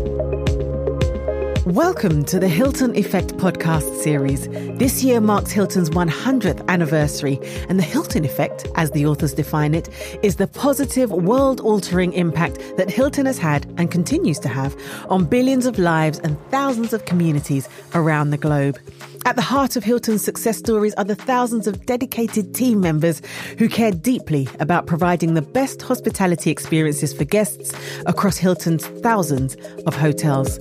you Welcome to the Hilton Effect podcast series. This year marks Hilton's 100th anniversary, and the Hilton Effect, as the authors define it, is the positive, world altering impact that Hilton has had and continues to have on billions of lives and thousands of communities around the globe. At the heart of Hilton's success stories are the thousands of dedicated team members who care deeply about providing the best hospitality experiences for guests across Hilton's thousands of hotels.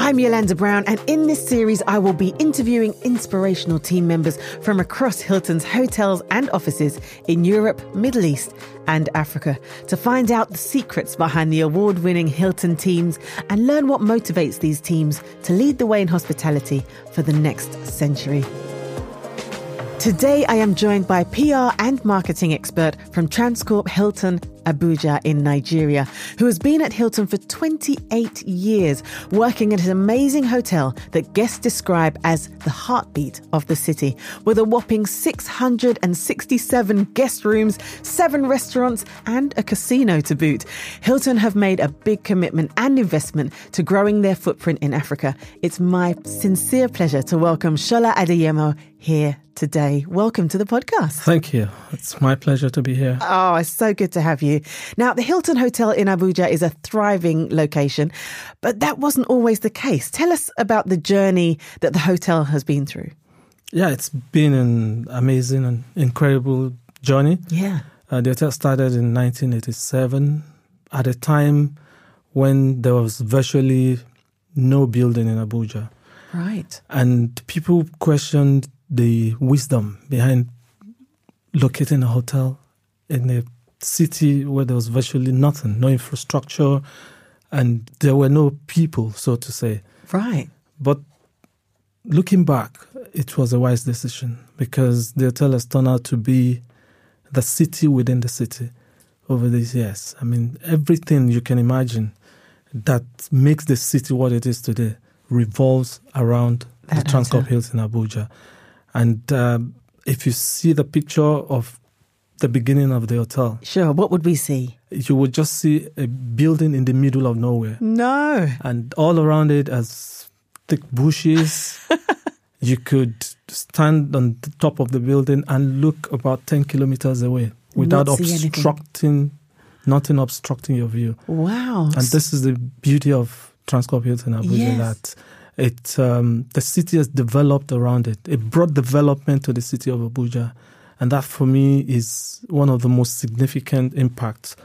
I'm Yolanda Brown, and in this series, I will be interviewing inspirational team members from across Hilton's hotels and offices in Europe, Middle East, and Africa to find out the secrets behind the award winning Hilton teams and learn what motivates these teams to lead the way in hospitality for the next century. Today, I am joined by PR and marketing expert from Transcorp Hilton Abuja in Nigeria, who has been at Hilton for 28 years, working at an amazing hotel that guests describe as the heartbeat of the city, with a whopping 667 guest rooms, seven restaurants, and a casino to boot. Hilton have made a big commitment and investment to growing their footprint in Africa. It's my sincere pleasure to welcome Shola Adeyemo here today. Welcome to the podcast. Thank you. It's my pleasure to be here. Oh, it's so good to have you. Now, the Hilton Hotel in Abuja is a thriving location, but that wasn't always the case. Tell us about the journey that the hotel has been through. Yeah, it's been an amazing and incredible journey. Yeah. Uh, the hotel started in 1987 at a time when there was virtually no building in Abuja. Right. And people questioned the wisdom behind locating a hotel in a city where there was virtually nothing, no infrastructure, and there were no people, so to say. Right. But looking back, it was a wise decision because the hotel has turned out to be the city within the city over these years. I mean, everything you can imagine that makes the city what it is today revolves around That the Transcorp. Hills in Abuja. And um, if you see the picture of the beginning of the hotel, Sure. What would we see? you would just see a building in the middle of nowhere No. and all around it as thick bushes. you could stand on the top of the building and look about 10 kilometers away without Not obstructing, nothing obstructing your view. Wow. And this is the beauty of Transcorp Hilton Abuja Yes. that it um, the city has developed around it. It brought development to the city of Abuja, and that for me is one of the most significant impacts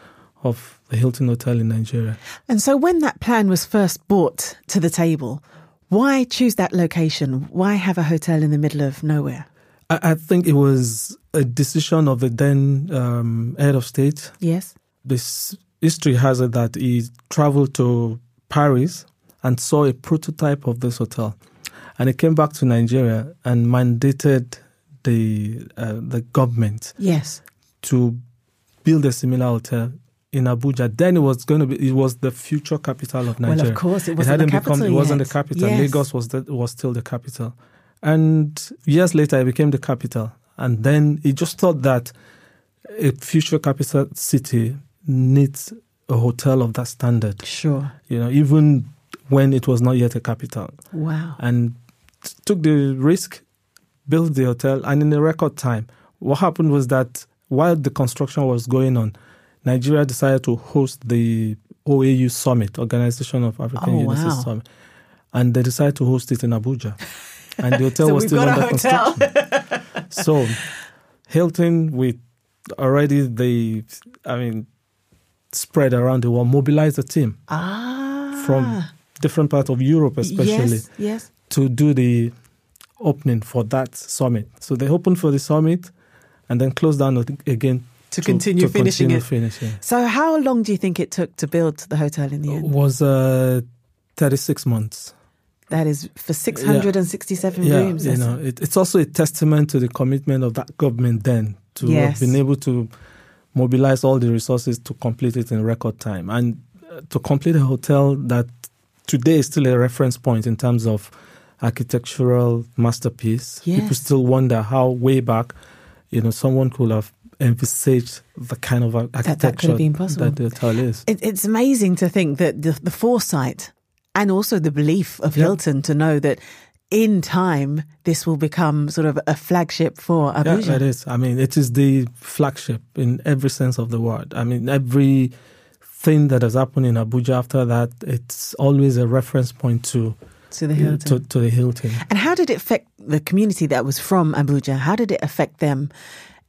of the Hilton Hotel in Nigeria. And so, when that plan was first brought to the table, why choose that location? Why have a hotel in the middle of nowhere? I, I think it was a decision of the then um, head of state. Yes. This history has it that he traveled to Paris and saw a prototype of this hotel, and he came back to Nigeria and mandated the uh, the government Yes. to build a similar hotel in Abuja. Then it was going to be it was the future capital of Nigeria. Well, of course, it wasn't hadn't the capital become it wasn't the capital. Yes. Lagos was the, was still the capital, and years later it became the capital. And then he just thought that a future capital city needs a hotel of that standard. Sure. You know, even when it was not yet a capital, Wow. and took the risk, built the hotel, and in a record time, what happened was that while the construction was going on, Nigeria decided to host the OAU Summit, Organization of African Oh, Universities wow. Summit, and they decided to host it in Abuja, and the hotel So was still under hotel. construction. so, Hilton, with already the, I mean, spread around the world, mobilized a team Ah. from different parts of Europe, especially Yes. Yes. to do the opening for that summit. So they opened for the summit and then closed down again To continue finishing continue it. finishing. So, how long do you think it took to build the hotel in the It end? was uh, 36 months. That is for 667 yeah, rooms. you know, it, it's also a testament to the commitment of that government then to Yes. have been able to mobilize all the resources to complete it in record time and uh, to complete a hotel that today is still a reference point in terms of architectural masterpiece. Yes. People still wonder how way back, you know, someone could have envisaged the kind of architecture that could have been possible. that the hotel is. It, it's amazing to think that the, the foresight and also the belief of Yeah. Hilton to know that in time this will become sort of a flagship for Abuja. Yeah, it is. I mean, it is the flagship in every sense of the word. I mean, every thing that has happened in Abuja after that, it's always a reference point to to the Hilton. to, to the Hilton. And how did it affect the community that was from Abuja? How did it affect them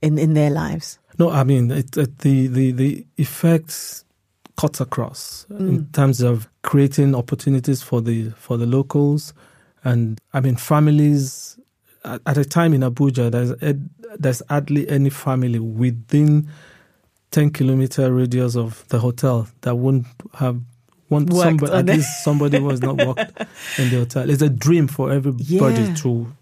in, in their lives? No, I mean it, it, the the the effects cuts across in mm. terms of creating opportunities for the for the locals, and I mean families. At, at a time in Abuja, there's there's hardly any family within ten kilometer radius of the hotel that wouldn't have one Worked somebody at it. least somebody who has not worked in the hotel. It's a dream for everybody Yeah. to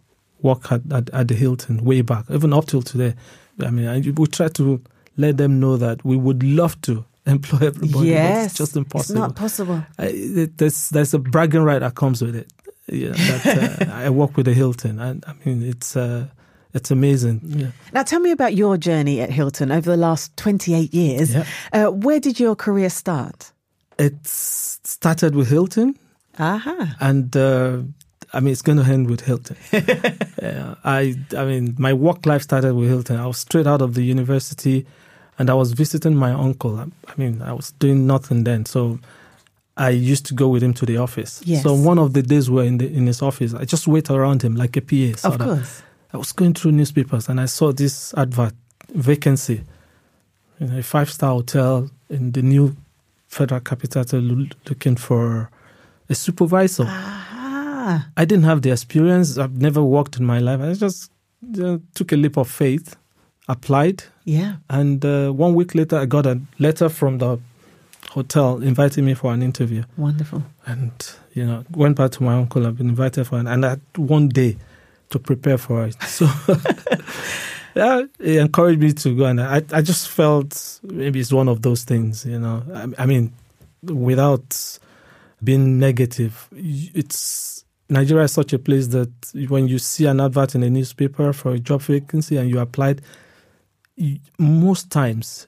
work at, at, at the Hilton way back, even up till today. I mean, I, we try to let them know that we would love to employ everybody, yes, it's just impossible. It's not possible. I, it, there's there's a bragging right that comes with it. Yeah, that uh, I work with the Hilton, and I mean it's uh, it's amazing. Yeah. Now, tell me about your journey at Hilton over the last 28 years. Yeah. Uh, where did your career start? It started with Hilton, Aha. and uh, I mean it's going to end with Hilton. Yeah, I I mean my work life started with Hilton. I was straight out of the university, and I was visiting my uncle. I, I mean I was doing nothing then, so I used to go with him to the office. Yes. So one of the days we're in the in his office, I just wait around him like a PA. Of sort course. I was going through newspapers and I saw this advert vacancy in a five star hotel in the new federal capital lo- looking for a supervisor. Aha. I didn't have the experience. I've never worked in my life. I just uh, took a leap of faith, applied, Yeah. and uh, one week later, I got a letter from the hotel inviting me for an interview. Wonderful. And you know, went back to my uncle. I've been invited for, an, and I had one day to prepare for it. So. Yeah, it encouraged me to go, and I, I just felt maybe it's one of those things, you know. I, I mean, without being negative, it's Nigeria is such a place that when you see an advert in a newspaper for a job vacancy and you applied, you, most times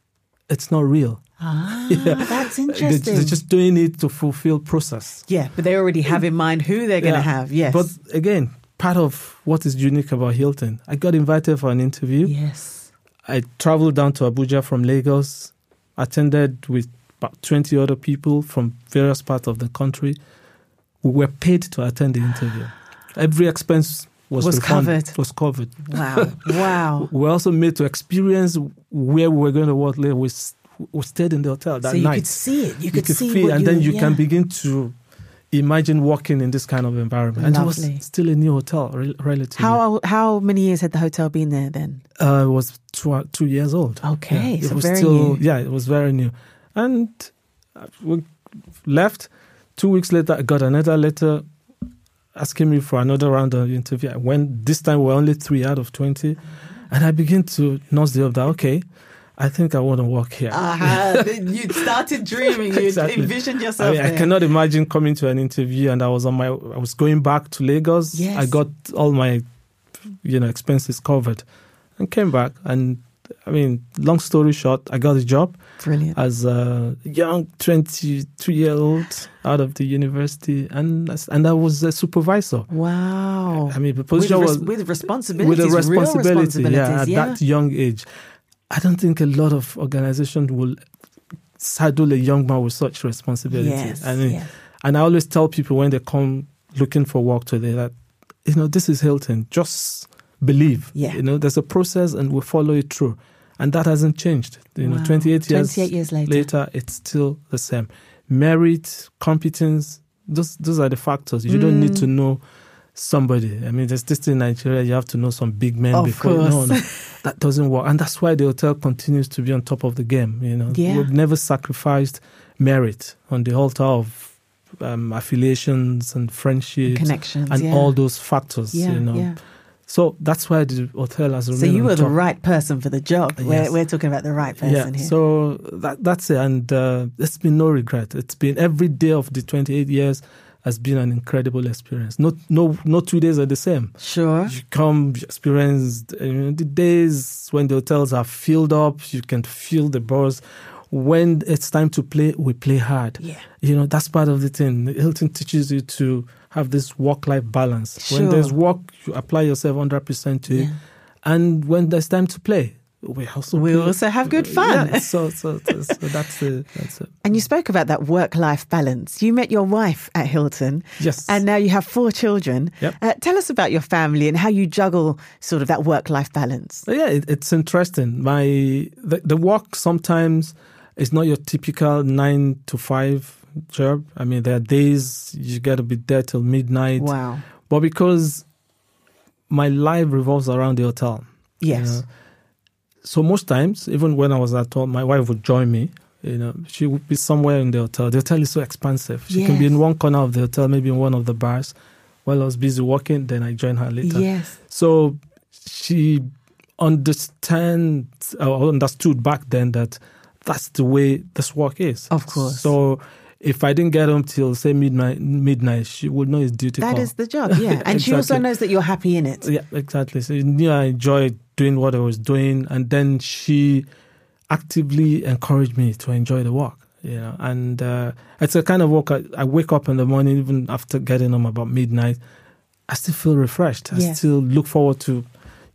it's not real. Ah, Yeah. that's interesting. They're just doing it to fulfill process. yeah, but they already have in mind who they're going to Yeah. have. Yes. But again, part of what is unique about Hilton, I got invited for an interview. yes. I traveled down to Abuja from Lagos, attended with about 20 other people from various parts of the country. We were paid to attend the interview. Every expense was, Was covered. Was covered. Wow. Wow. We were also made to experience where we were going to work later. We, we stayed in the hotel that so you night. could see it. You could, see feel, and you, then you yeah. can begin to imagine working in this kind of environment. And it Lovely. was still a new hotel, re- relatively. How how many years had the hotel been there then? Uh, it was two, two years old. Okay, it so was very still new. yeah, it was very new, and uh, we left. Two weeks later, I got another letter asking me for another round of interview. I went. This time, we we're only three out of twenty, and I began to nurse the that okay, I think I want to work here. Aha, you started dreaming. You Exactly. envisioned I yourself. mean, I cannot imagine coming to an interview and I was on my, I was going back to Lagos. Yes. I got all my, you know, expenses covered, and came back. And I mean, long story short, I got a job Brilliant. as a young twenty-two year old out of the university, and and I was a supervisor. Wow. I mean, the with, position res- was with responsibilities, with a responsibility, responsibilities. yeah, at that young age. I don't think a lot of organizations will saddle a young man with such responsibility. Yes, I mean, yes. and I always tell people when they come looking for work today that you know this is Hilton. Just believe. Yeah. You know, there's a process, and we follow it through, and that hasn't changed. You know, Wow. 28 years 28 years later. it's still the same. Merit, competence, those those are the factors. You don't Mm. need to know somebody. I mean, there's this thing in Nigeria, you have to know some big men Of before. No, no, that doesn't work. And that's why the hotel continues to be on top of the game. You know, Yeah. we've never sacrificed merit on the altar of um, affiliations and friendships Connections. and yeah. all those factors. yeah, you know, yeah. so that's why the hotel has So you were the right person for the job. We're, we're talking about the right person yeah, here. so that that's it, and uh, it's been no regret. It's been every day of the 28 years. Has been an incredible experience. Not no, no two days are the same. Sure. You come, you experience you know, the days when the hotels are filled up. You can feel the buzz. When it's time to play, we play hard. Yeah. You know that's part of the thing. Hilton teaches you to have this work-life balance. Sure. When there's work, you apply yourself hundred percent to it, Yeah. and when there's time to play, we also We play. also have good fun. Yeah, so, so, so, so that's the that's it. And you spoke about that work life balance. You met your wife at Hilton. Yes. And now you have four children. Yep. Uh, tell us about your family and how you juggle sort of that work life balance. Yeah, it, it's interesting. My the, the work sometimes is not your typical nine to five job. I mean, there are days you got to be there till midnight. Wow. But because my life revolves around the hotel, Yes. know, so most times, even when I was at home, my wife would join me. You know, she would be somewhere in the hotel. The hotel is so expansive. She can be in one corner of the hotel, maybe in one of the bars. While I was busy working, then I join her later. Yes. So she understands or understood back then that that's the way this work is. Of course. So if I didn't get home till say midnight, midnight, she would know it's duty That call. is the job. Yeah. And she also knows that you're happy in it. Yeah, exactly. So you knew I enjoyed doing what I was doing, and then she actively encouraged me to enjoy the work. You know, and uh, it's a kind of work. I, I wake up in the morning, even after getting home about midnight. I still feel refreshed. I Yes. still look forward to,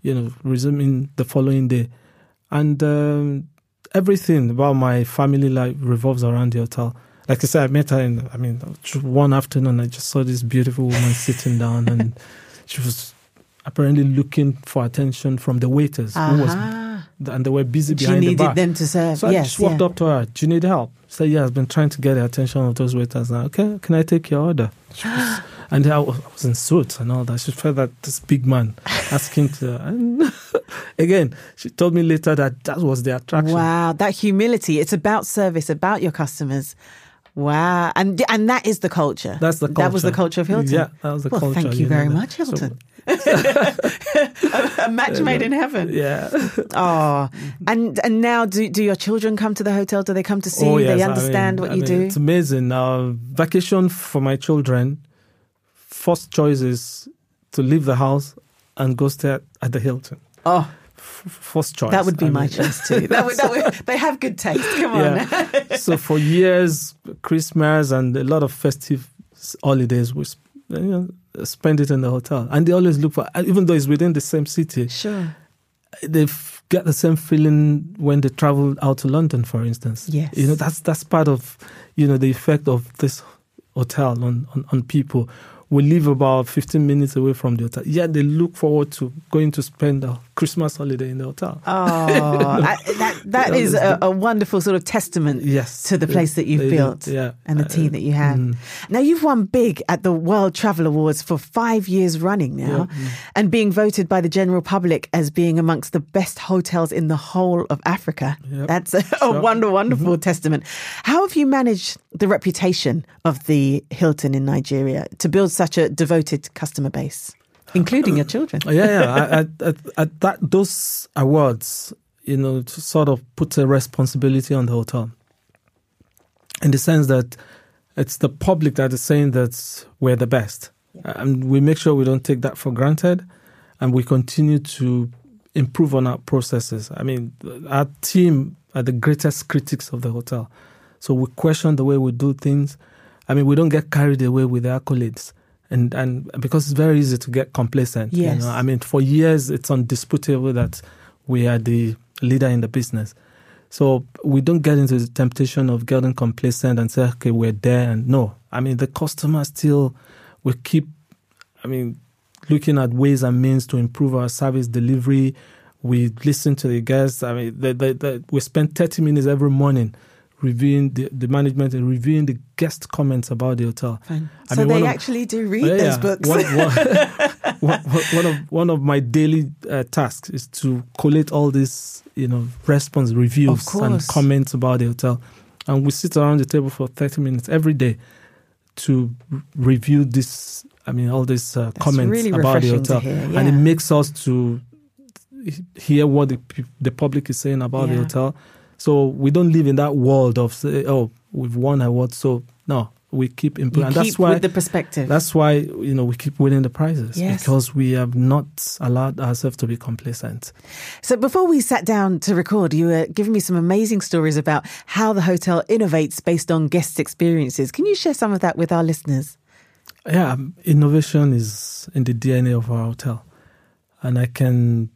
you know, resuming the following day, and um, everything about my family life revolves around the hotel. Like I said, I met her in. I mean, one afternoon, I just saw this beautiful woman sitting down, and she was apparently looking for attention from the waiters who was, uh-huh. and they were busy She behind the needed bar. them to serve. So I just walked yeah. up to her. Do you need help? She said, Yeah, I've been trying to get the attention of those waiters. Now, okay, can I take your order? Was- and I was, I was in suits and all that. She felt that this big man asking to. And again, she told me later that that was the attraction. Wow, that humility. It's about service, about your customers. Wow. And and that is the culture. That's the culture. That was the culture of Hilton. Yeah, that was the well, culture. Thank you know, very that- much, so- Hilton. a, a match made in heaven. yeah. Oh, and and now do do your children come to the hotel? Do they come to see oh, you? yes. They I understand mean- what I you mean, do? It's amazing. Uh, vacation for my children, first choice is to leave the house and go stay at, the Hilton. Oh, first choice. that would be I my mean- choice too. That would, that would, they have good taste. Come on. Yeah. so for years, Christmas and a lot of festive holidays, we you know, spend it in the hotel. And they always look for, uh, even though it's within the same city, Sure. they f- get the same feeling when they travel out to London, for instance. Yes. You know, that's that's part of, you know, the effect of this hotel on, on, on people. We live about 15 minutes away from the hotel. Yeah, they look forward to going to spend a Christmas holiday in the hotel. Oh, I, that that is a, a wonderful sort of testament Yes. to the place that you've do, built yeah. and the team uh, that you have. Mm. Now you've won big at the World Travel Awards for five years running now, mm. and being voted by the general public as being amongst the best hotels in the whole of Africa. Yep. That's a, a Sure. wonder, wonderful mm-hmm. testament. How have you managed the reputation of the Hilton in Nigeria to build such a devoted customer base, including your children? Yeah, yeah. I- at, at that, those awards, you know, sort of put a responsibility on the hotel, in the sense that it's the public that is saying that we're the best, and we make sure we don't take that for granted, and we continue to improve on our processes. I mean, our team are the greatest critics of the hotel, so we question the way we do things. I mean, we don't get carried away with the accolades. And, and because it's very easy to get complacent. Yes. You know? I mean, for years, it's undisputable that we are the leader in the business. So we don't get into the temptation of getting complacent and say, okay, we're there. And no, I mean, the customer still, we keep, I mean, looking at ways and means to improve our service delivery. We listen to the guests. I mean, the, the, the, we spend 30 minutes every morning reviewing the, the management and reviewing the guest comments about the hotel. Fine. I so mean, they of- actually do read yeah, those books. One, one, one- of one of my daily uh, tasks is to collate all these, you know, response reviews and comments about the hotel, and we sit around the table for thirty minutes every day to r- review this. I mean, all these uh, comments really about the hotel, hear, and it makes us to hear what the the public is saying about the hotel. So we don't live in that world of say, oh, we've won awards, So no, we keep improving. And that's why with the perspective. that's why you know we keep winning the prizes Yes. because we have not allowed ourselves to be complacent. So before we sat down to record, you were giving me some amazing stories about how the hotel innovates based on guests' experiences. Can you share some of that with our listeners? Yeah, um, innovation is in the DNA of our hotel, and I can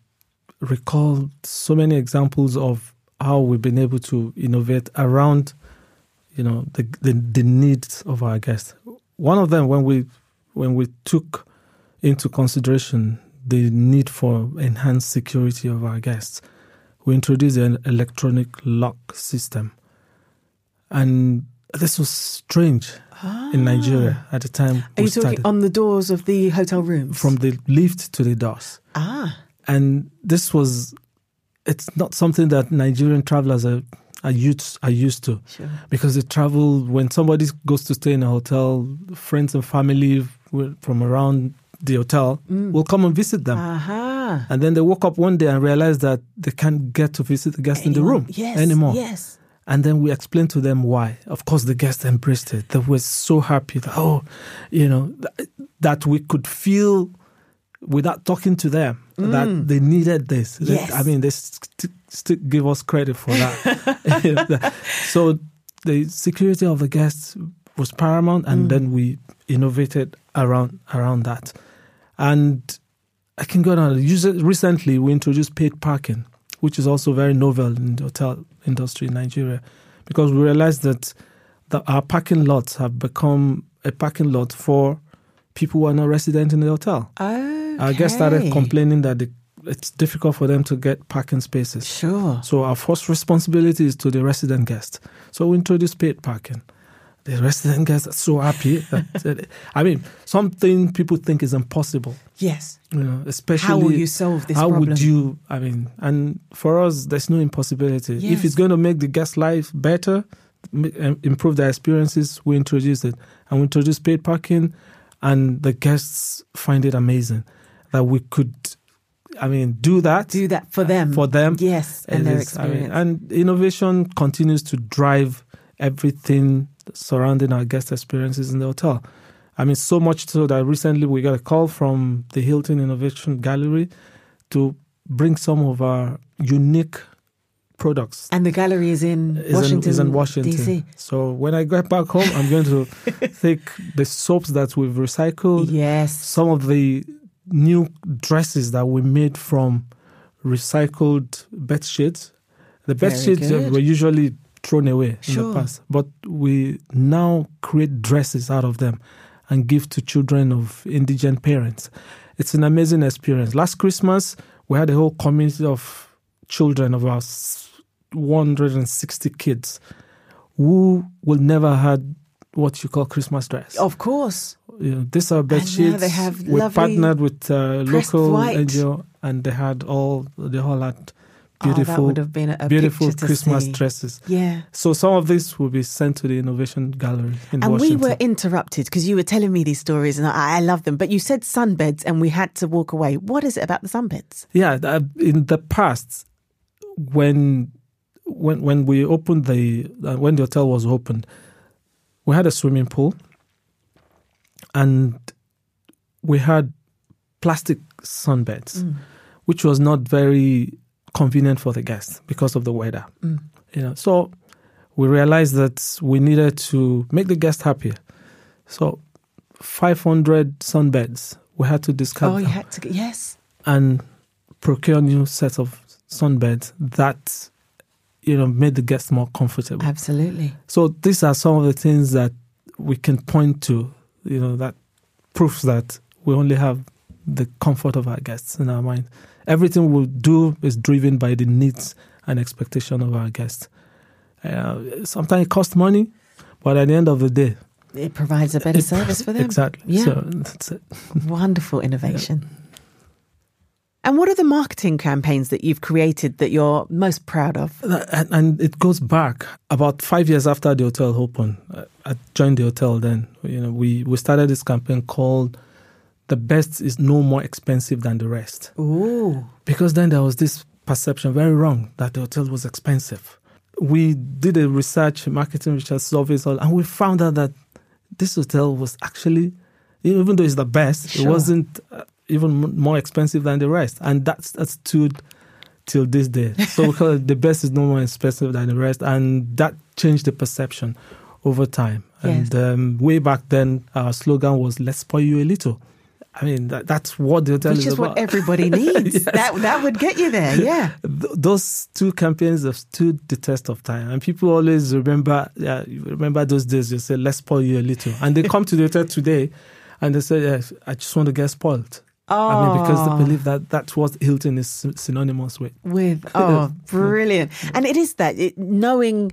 recall so many examples of how we've been able to innovate around, you know, the the, the needs of our guests. One of them, when we when we took into consideration the need for enhanced security of our guests, we introduced an electronic lock system, and this was strange in Nigeria at the time. Ah. Are you talking started on the doors of the hotel rooms? from the lift to the doors. ah, And this was, it's not something that Nigerian travelers are, are, used, are used to sure. because they travel, when somebody goes to stay in a hotel, friends and family from around the hotel mm. will come and visit them. Aha. And then they woke up one day and realized that they can't get to visit the guest in the room Yes. anymore. Yes. And then we explained to them why. Of course, the guests embraced it. They were so happy that, oh, you know, th- that we could feel without talking to them that mm. they needed this. They- I mean, they st- still give us credit for that. so the security of the guests was paramount, and mm. then we innovated around around that. And I can go on. Recently, we introduced paid parking, which is also very novel in the hotel industry in Nigeria, because we realized that the, our parking lots have become a parking lot for people who are not resident in the hotel. Okay. Our guests started complaining that the, it's difficult for them to get parking spaces. Sure. So our first responsibility is to the resident guest. So we introduced paid parking. The resident guests are so happy. That, I mean, something people think is impossible. Yes. You know, especially How will you solve this how problem? would you? I mean, and for us, there's no impossibility. Yes. If it's going to make the guest life better, um, improve their experiences, we introduce it, and we introduce paid parking, and the guests find it amazing that we could. I mean, do that Do that for them. for them. Yes. And It their is, I mean, and innovation continues to drive everything surrounding our guest experiences in the hotel. I mean, so much so that recently we got a call from the Hilton Innovation Gallery to bring some of our unique products. And the gallery is in Is Washington, in, is in Washington. DC. So when I get back home, I'm going to take the soaps that we've recycled, Yes. some of the new dresses that we made from recycled bed sheets. The bed Very sheets uh, good. were usually thrown away in Sure. the past, but we now create dresses out of them and give to children of indigent parents. It's an amazing experience. Last Christmas, we had a whole community of children, of about 160 kids, who will never had what you call Christmas dress Of course. Know, these are bed sheets. they have we partnered with uh, local white. NGO, and they had all the whole oh, beautiful, would have been a, a beautiful Christmas see. dresses. Yeah. So some of this will be sent to the Innovation Gallery in And Washington. we were interrupted because you were telling me these stories and I, I love them. But you said sunbeds and we had to walk away. What is it about the sunbeds? yeah, uh, in the past, when when when we opened the uh, when the hotel was opened, we had a swimming pool, and we had plastic sunbeds, mm. which was not very convenient for the guests because of the weather. Mm. You know, so we realized that we needed to make the guests happier. So, 500 sunbeds. We had to discard oh, you had to. get- Yes. and procure new sets of sunbeds that you know made the guests more comfortable. Absolutely. So these are some of the things that we can point to, you know, that proves that we only have the comfort of our guests in our mind. Everything we do is driven by the needs and expectation of our guests. Uh, sometimes it costs money, but at the end of the day, It provides a better it- service for them. Exactly. Yeah. So that's it. Wonderful innovation. And what are the marketing campaigns that you've created that you're most proud of? and, and it goes back about five years after the hotel opened. I- I joined the hotel then. You know, we we started this campaign called "The Best is No More Expensive Than the Rest," Ooh. because then there was this perception, very wrong, that the hotel was expensive. We did a research, marketing research survey, and we found out that this hotel was actually, even though it's the best, Sure. it wasn't uh, even more expensive than the rest, and that's that's stood till this day. So the best is no more expensive than the rest, and that changed the perception over time. Yes. And um, way back then, our slogan was "Let's spoil you a little." I mean, that, that's what the hotel Which is is what everybody needs. That that would get you there. Yeah. Th- those two campaigns have stood the test of time, and people always remember. Yeah, remember those days. You say, "Let's spoil you a little," and they come to the hotel today, and they say, yeah, "I just want to get spoiled." I mean, because Oh. they believe that that's what Hilton is synonymous with. with oh brilliant and it is that it, knowing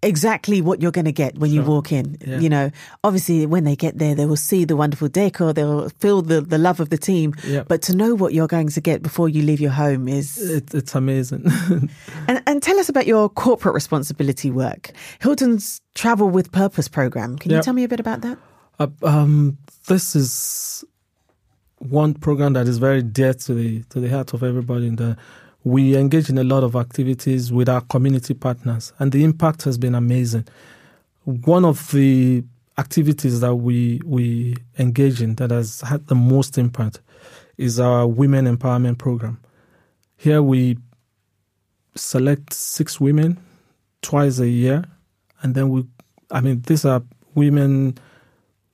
exactly what you're going to get when you walk in Yeah. you know obviously when they get there they will see the wonderful decor they'll feel the, the love of the team Yeah. but to know what you're going to get before you leave your home is It, it's amazing. and, and tell us about your corporate responsibility work hilton's travel with purpose program can you tell me a bit about that Uh, um, this is one program that is very dear to the to the heart of everybody. In the we engage in a lot of activities with our community partners, and the impact has been amazing. One of the activities that we we engage in that has had the most impact is our women empowerment program. Here we select six women twice a year, and then we, I mean, these are women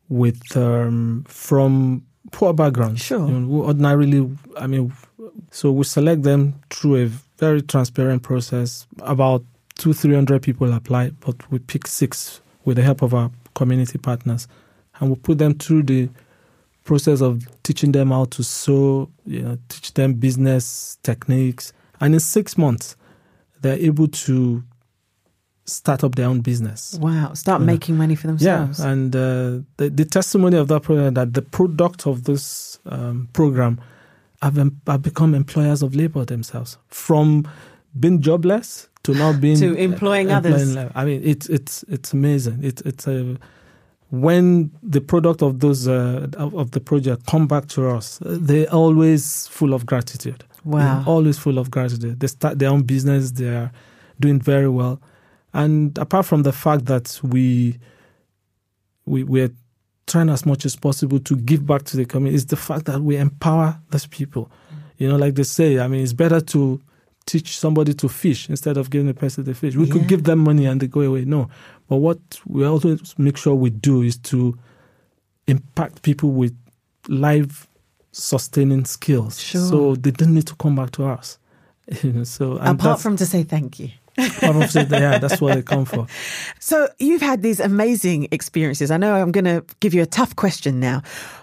with um, from poor backgrounds. Sure. You know, who ordinarily, I mean, so we select them through a very transparent process. About two, three hundred people apply, but we pick six with the help of our community partners, and we put them through the process of teaching them how to sew, you know, teach them business techniques, and in six months, they're able to start up their own business. wow start making money for themselves Yeah, and uh, the, the testimony of that program that the product of this um, program have, em- have become employers of labor themselves from being jobless to now being To employing others. la- I mean, it's it's it's amazing. It's it's a when the product of those uh, of, of the project come back to us, uh, they're always full of gratitude. wow They're always full of gratitude. They start their own business. They are doing very well. And apart from the fact that we we we're trying as much as possible to give back to the community, is the fact that we empower those people. You know, like they say, I mean, it's better to teach somebody to fish instead of giving the person the fish. We Yeah. could give them money and they go away. No. But what we always make sure we do is to impact people with life sustaining skills. Sure. So they don't need to come back to us. You know, so and apart from to say thank you apart from saying, yeah, that's what they come for. So you've had these amazing experiences. I know I'm going to give you a tough question now.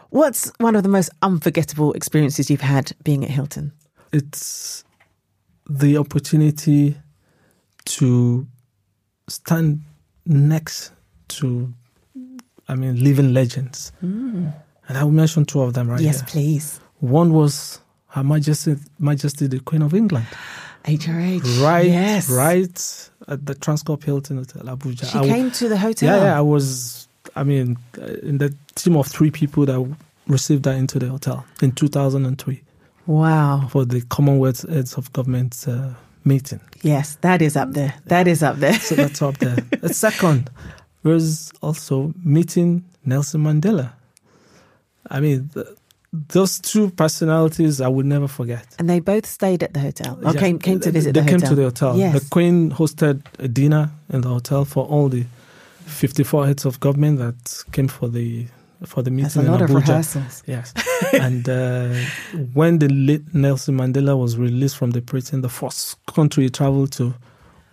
What's one of the most unforgettable experiences you've had being at Hilton? It's the opportunity to stand next to, I mean, living legends. Mm. And I will mention two of them right yes, here. please. One was Her Majesty, Majesty the Queen of England. HRH. Right, Yes. right at the Transcorp Hilton Hotel, Abuja. She I w- came to the hotel. Yeah, yeah. I was, I mean, uh, in the team of three people that received her into the hotel in 2003 Wow. for the Commonwealth Heads of Government uh, meeting. Yes, that is up there. That is up there. So that's up there. The second was also meeting Nelson Mandela. I mean, th- those two personalities I would never forget. and they both stayed at the hotel or Yeah, came came to they- visit They the came to the hotel. Yes. The Queen hosted a dinner in the hotel for all the 54 heads of government that came for the for the meeting That's a in lot of rehearsals. Yes. and uh, when the late Nelson Mandela was released from the prison, the first country he traveled to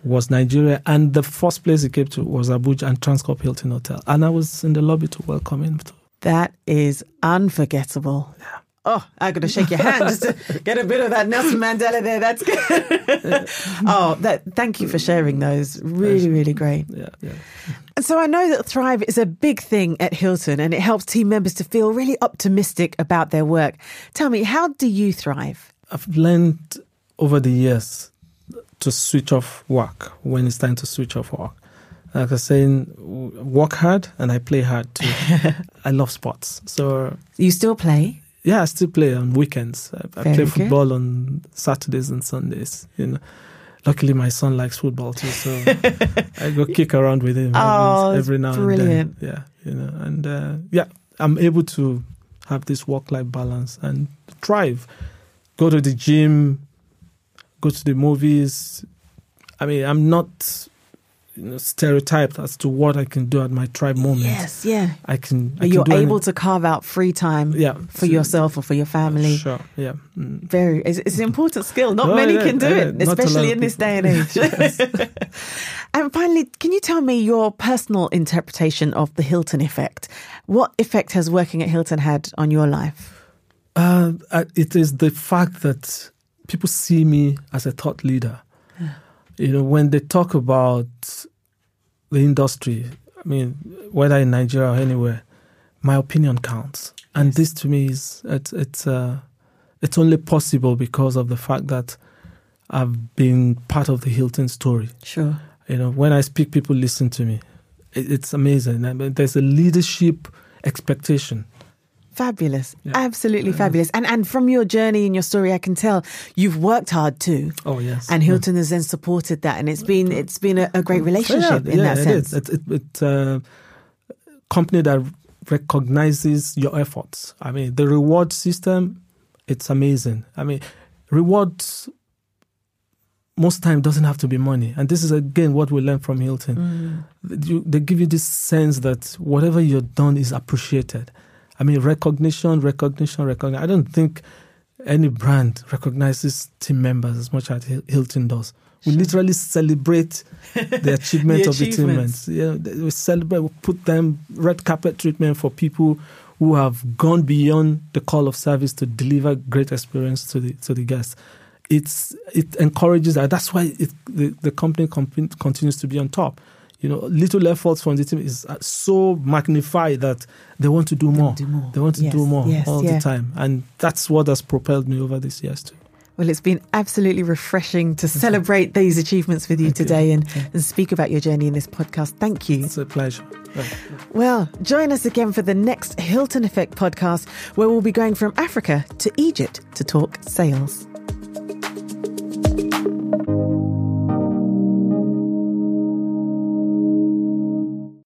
was Nigeria, and the first place he came to was Abuja and Transcorp Hilton Hotel. And I was in the lobby to welcome him. That is unforgettable. Oh, I got to shake your hand just to get a bit of that Nelson Mandela there. That's good. oh, that, thank you for sharing those. Really, really great. Yeah, yeah. And so I know that Thrive is a big thing at Hilton and it helps team members to feel really optimistic about their work. Tell me, how do you thrive? I've learned over the years to switch off work when it's time to switch off work. Like I was saying, work hard and I play hard too. I love sports. So, You still play? yeah, I still play on weekends. I, I play good. football on Saturdays and Sundays, you know. luckily my son likes football too, so I go kick around with him Oh, every, every now brilliant. and then. Yeah, you know, and uh, yeah, I'm able to have this work-life balance and thrive. Go to the gym, go to the movies. I mean, I'm not you know, stereotyped as to what I can do at my thrive moment. Yes, yeah. I can. I can you're able to carve out free time yeah, for yourself or for your family. Sure, yeah. Mm. Very, it's, it's an important skill. Not Oh, many yeah, can do yeah, it, especially in this day and age. and finally, can you tell me your personal interpretation of the Hilton effect? What effect has working at Hilton had on your life? Uh, uh, it is the fact that people see me as a thought leader. You know, when they talk about the industry, I mean, whether in Nigeria or anywhere, my opinion counts. And this to me is it's it's uh, it's only possible because of the fact that I've been part of the Hilton story. Sure. You know, when I speak, people listen to me. It, it's amazing. I mean, there's a leadership expectation. Fabulous. Yeah. Absolutely fabulous. And and from your journey and your story I can tell you've worked hard too. Oh yes, And Hilton has then supported that and it's been it's been a, a great relationship yeah, in yeah, that it sense. Is. It, it, it, uh, company that recognizes your efforts. I mean, the reward system, it's amazing. I mean, rewards most time doesn't have to be money, and this is again what we learn from Hilton. You, they give you this sense that whatever you've done is appreciated. I mean, recognition, recognition, recognition. I don't think any brand recognizes team members as much as Hilton does. We literally celebrate the achievement The of the teammates. Yeah, we celebrate. We put them red carpet treatment for people who have gone beyond the call of service to deliver great experience to the to the guests. It's it encourages that. That's why it, the the company comp- continues to be on top. You know, little efforts from the team is uh, so magnified that they want to do more. do more. They want to Yes, do more yes, all yeah. the time, and that's what has propelled me over these years too. Well, it's been absolutely refreshing to celebrate these achievements with you Thank you. today and, and speak about your journey in this podcast. Thank you. It's a pleasure. Well, join us again for the next Hilton Effect podcast, where we'll be going from Africa to Egypt to talk sales.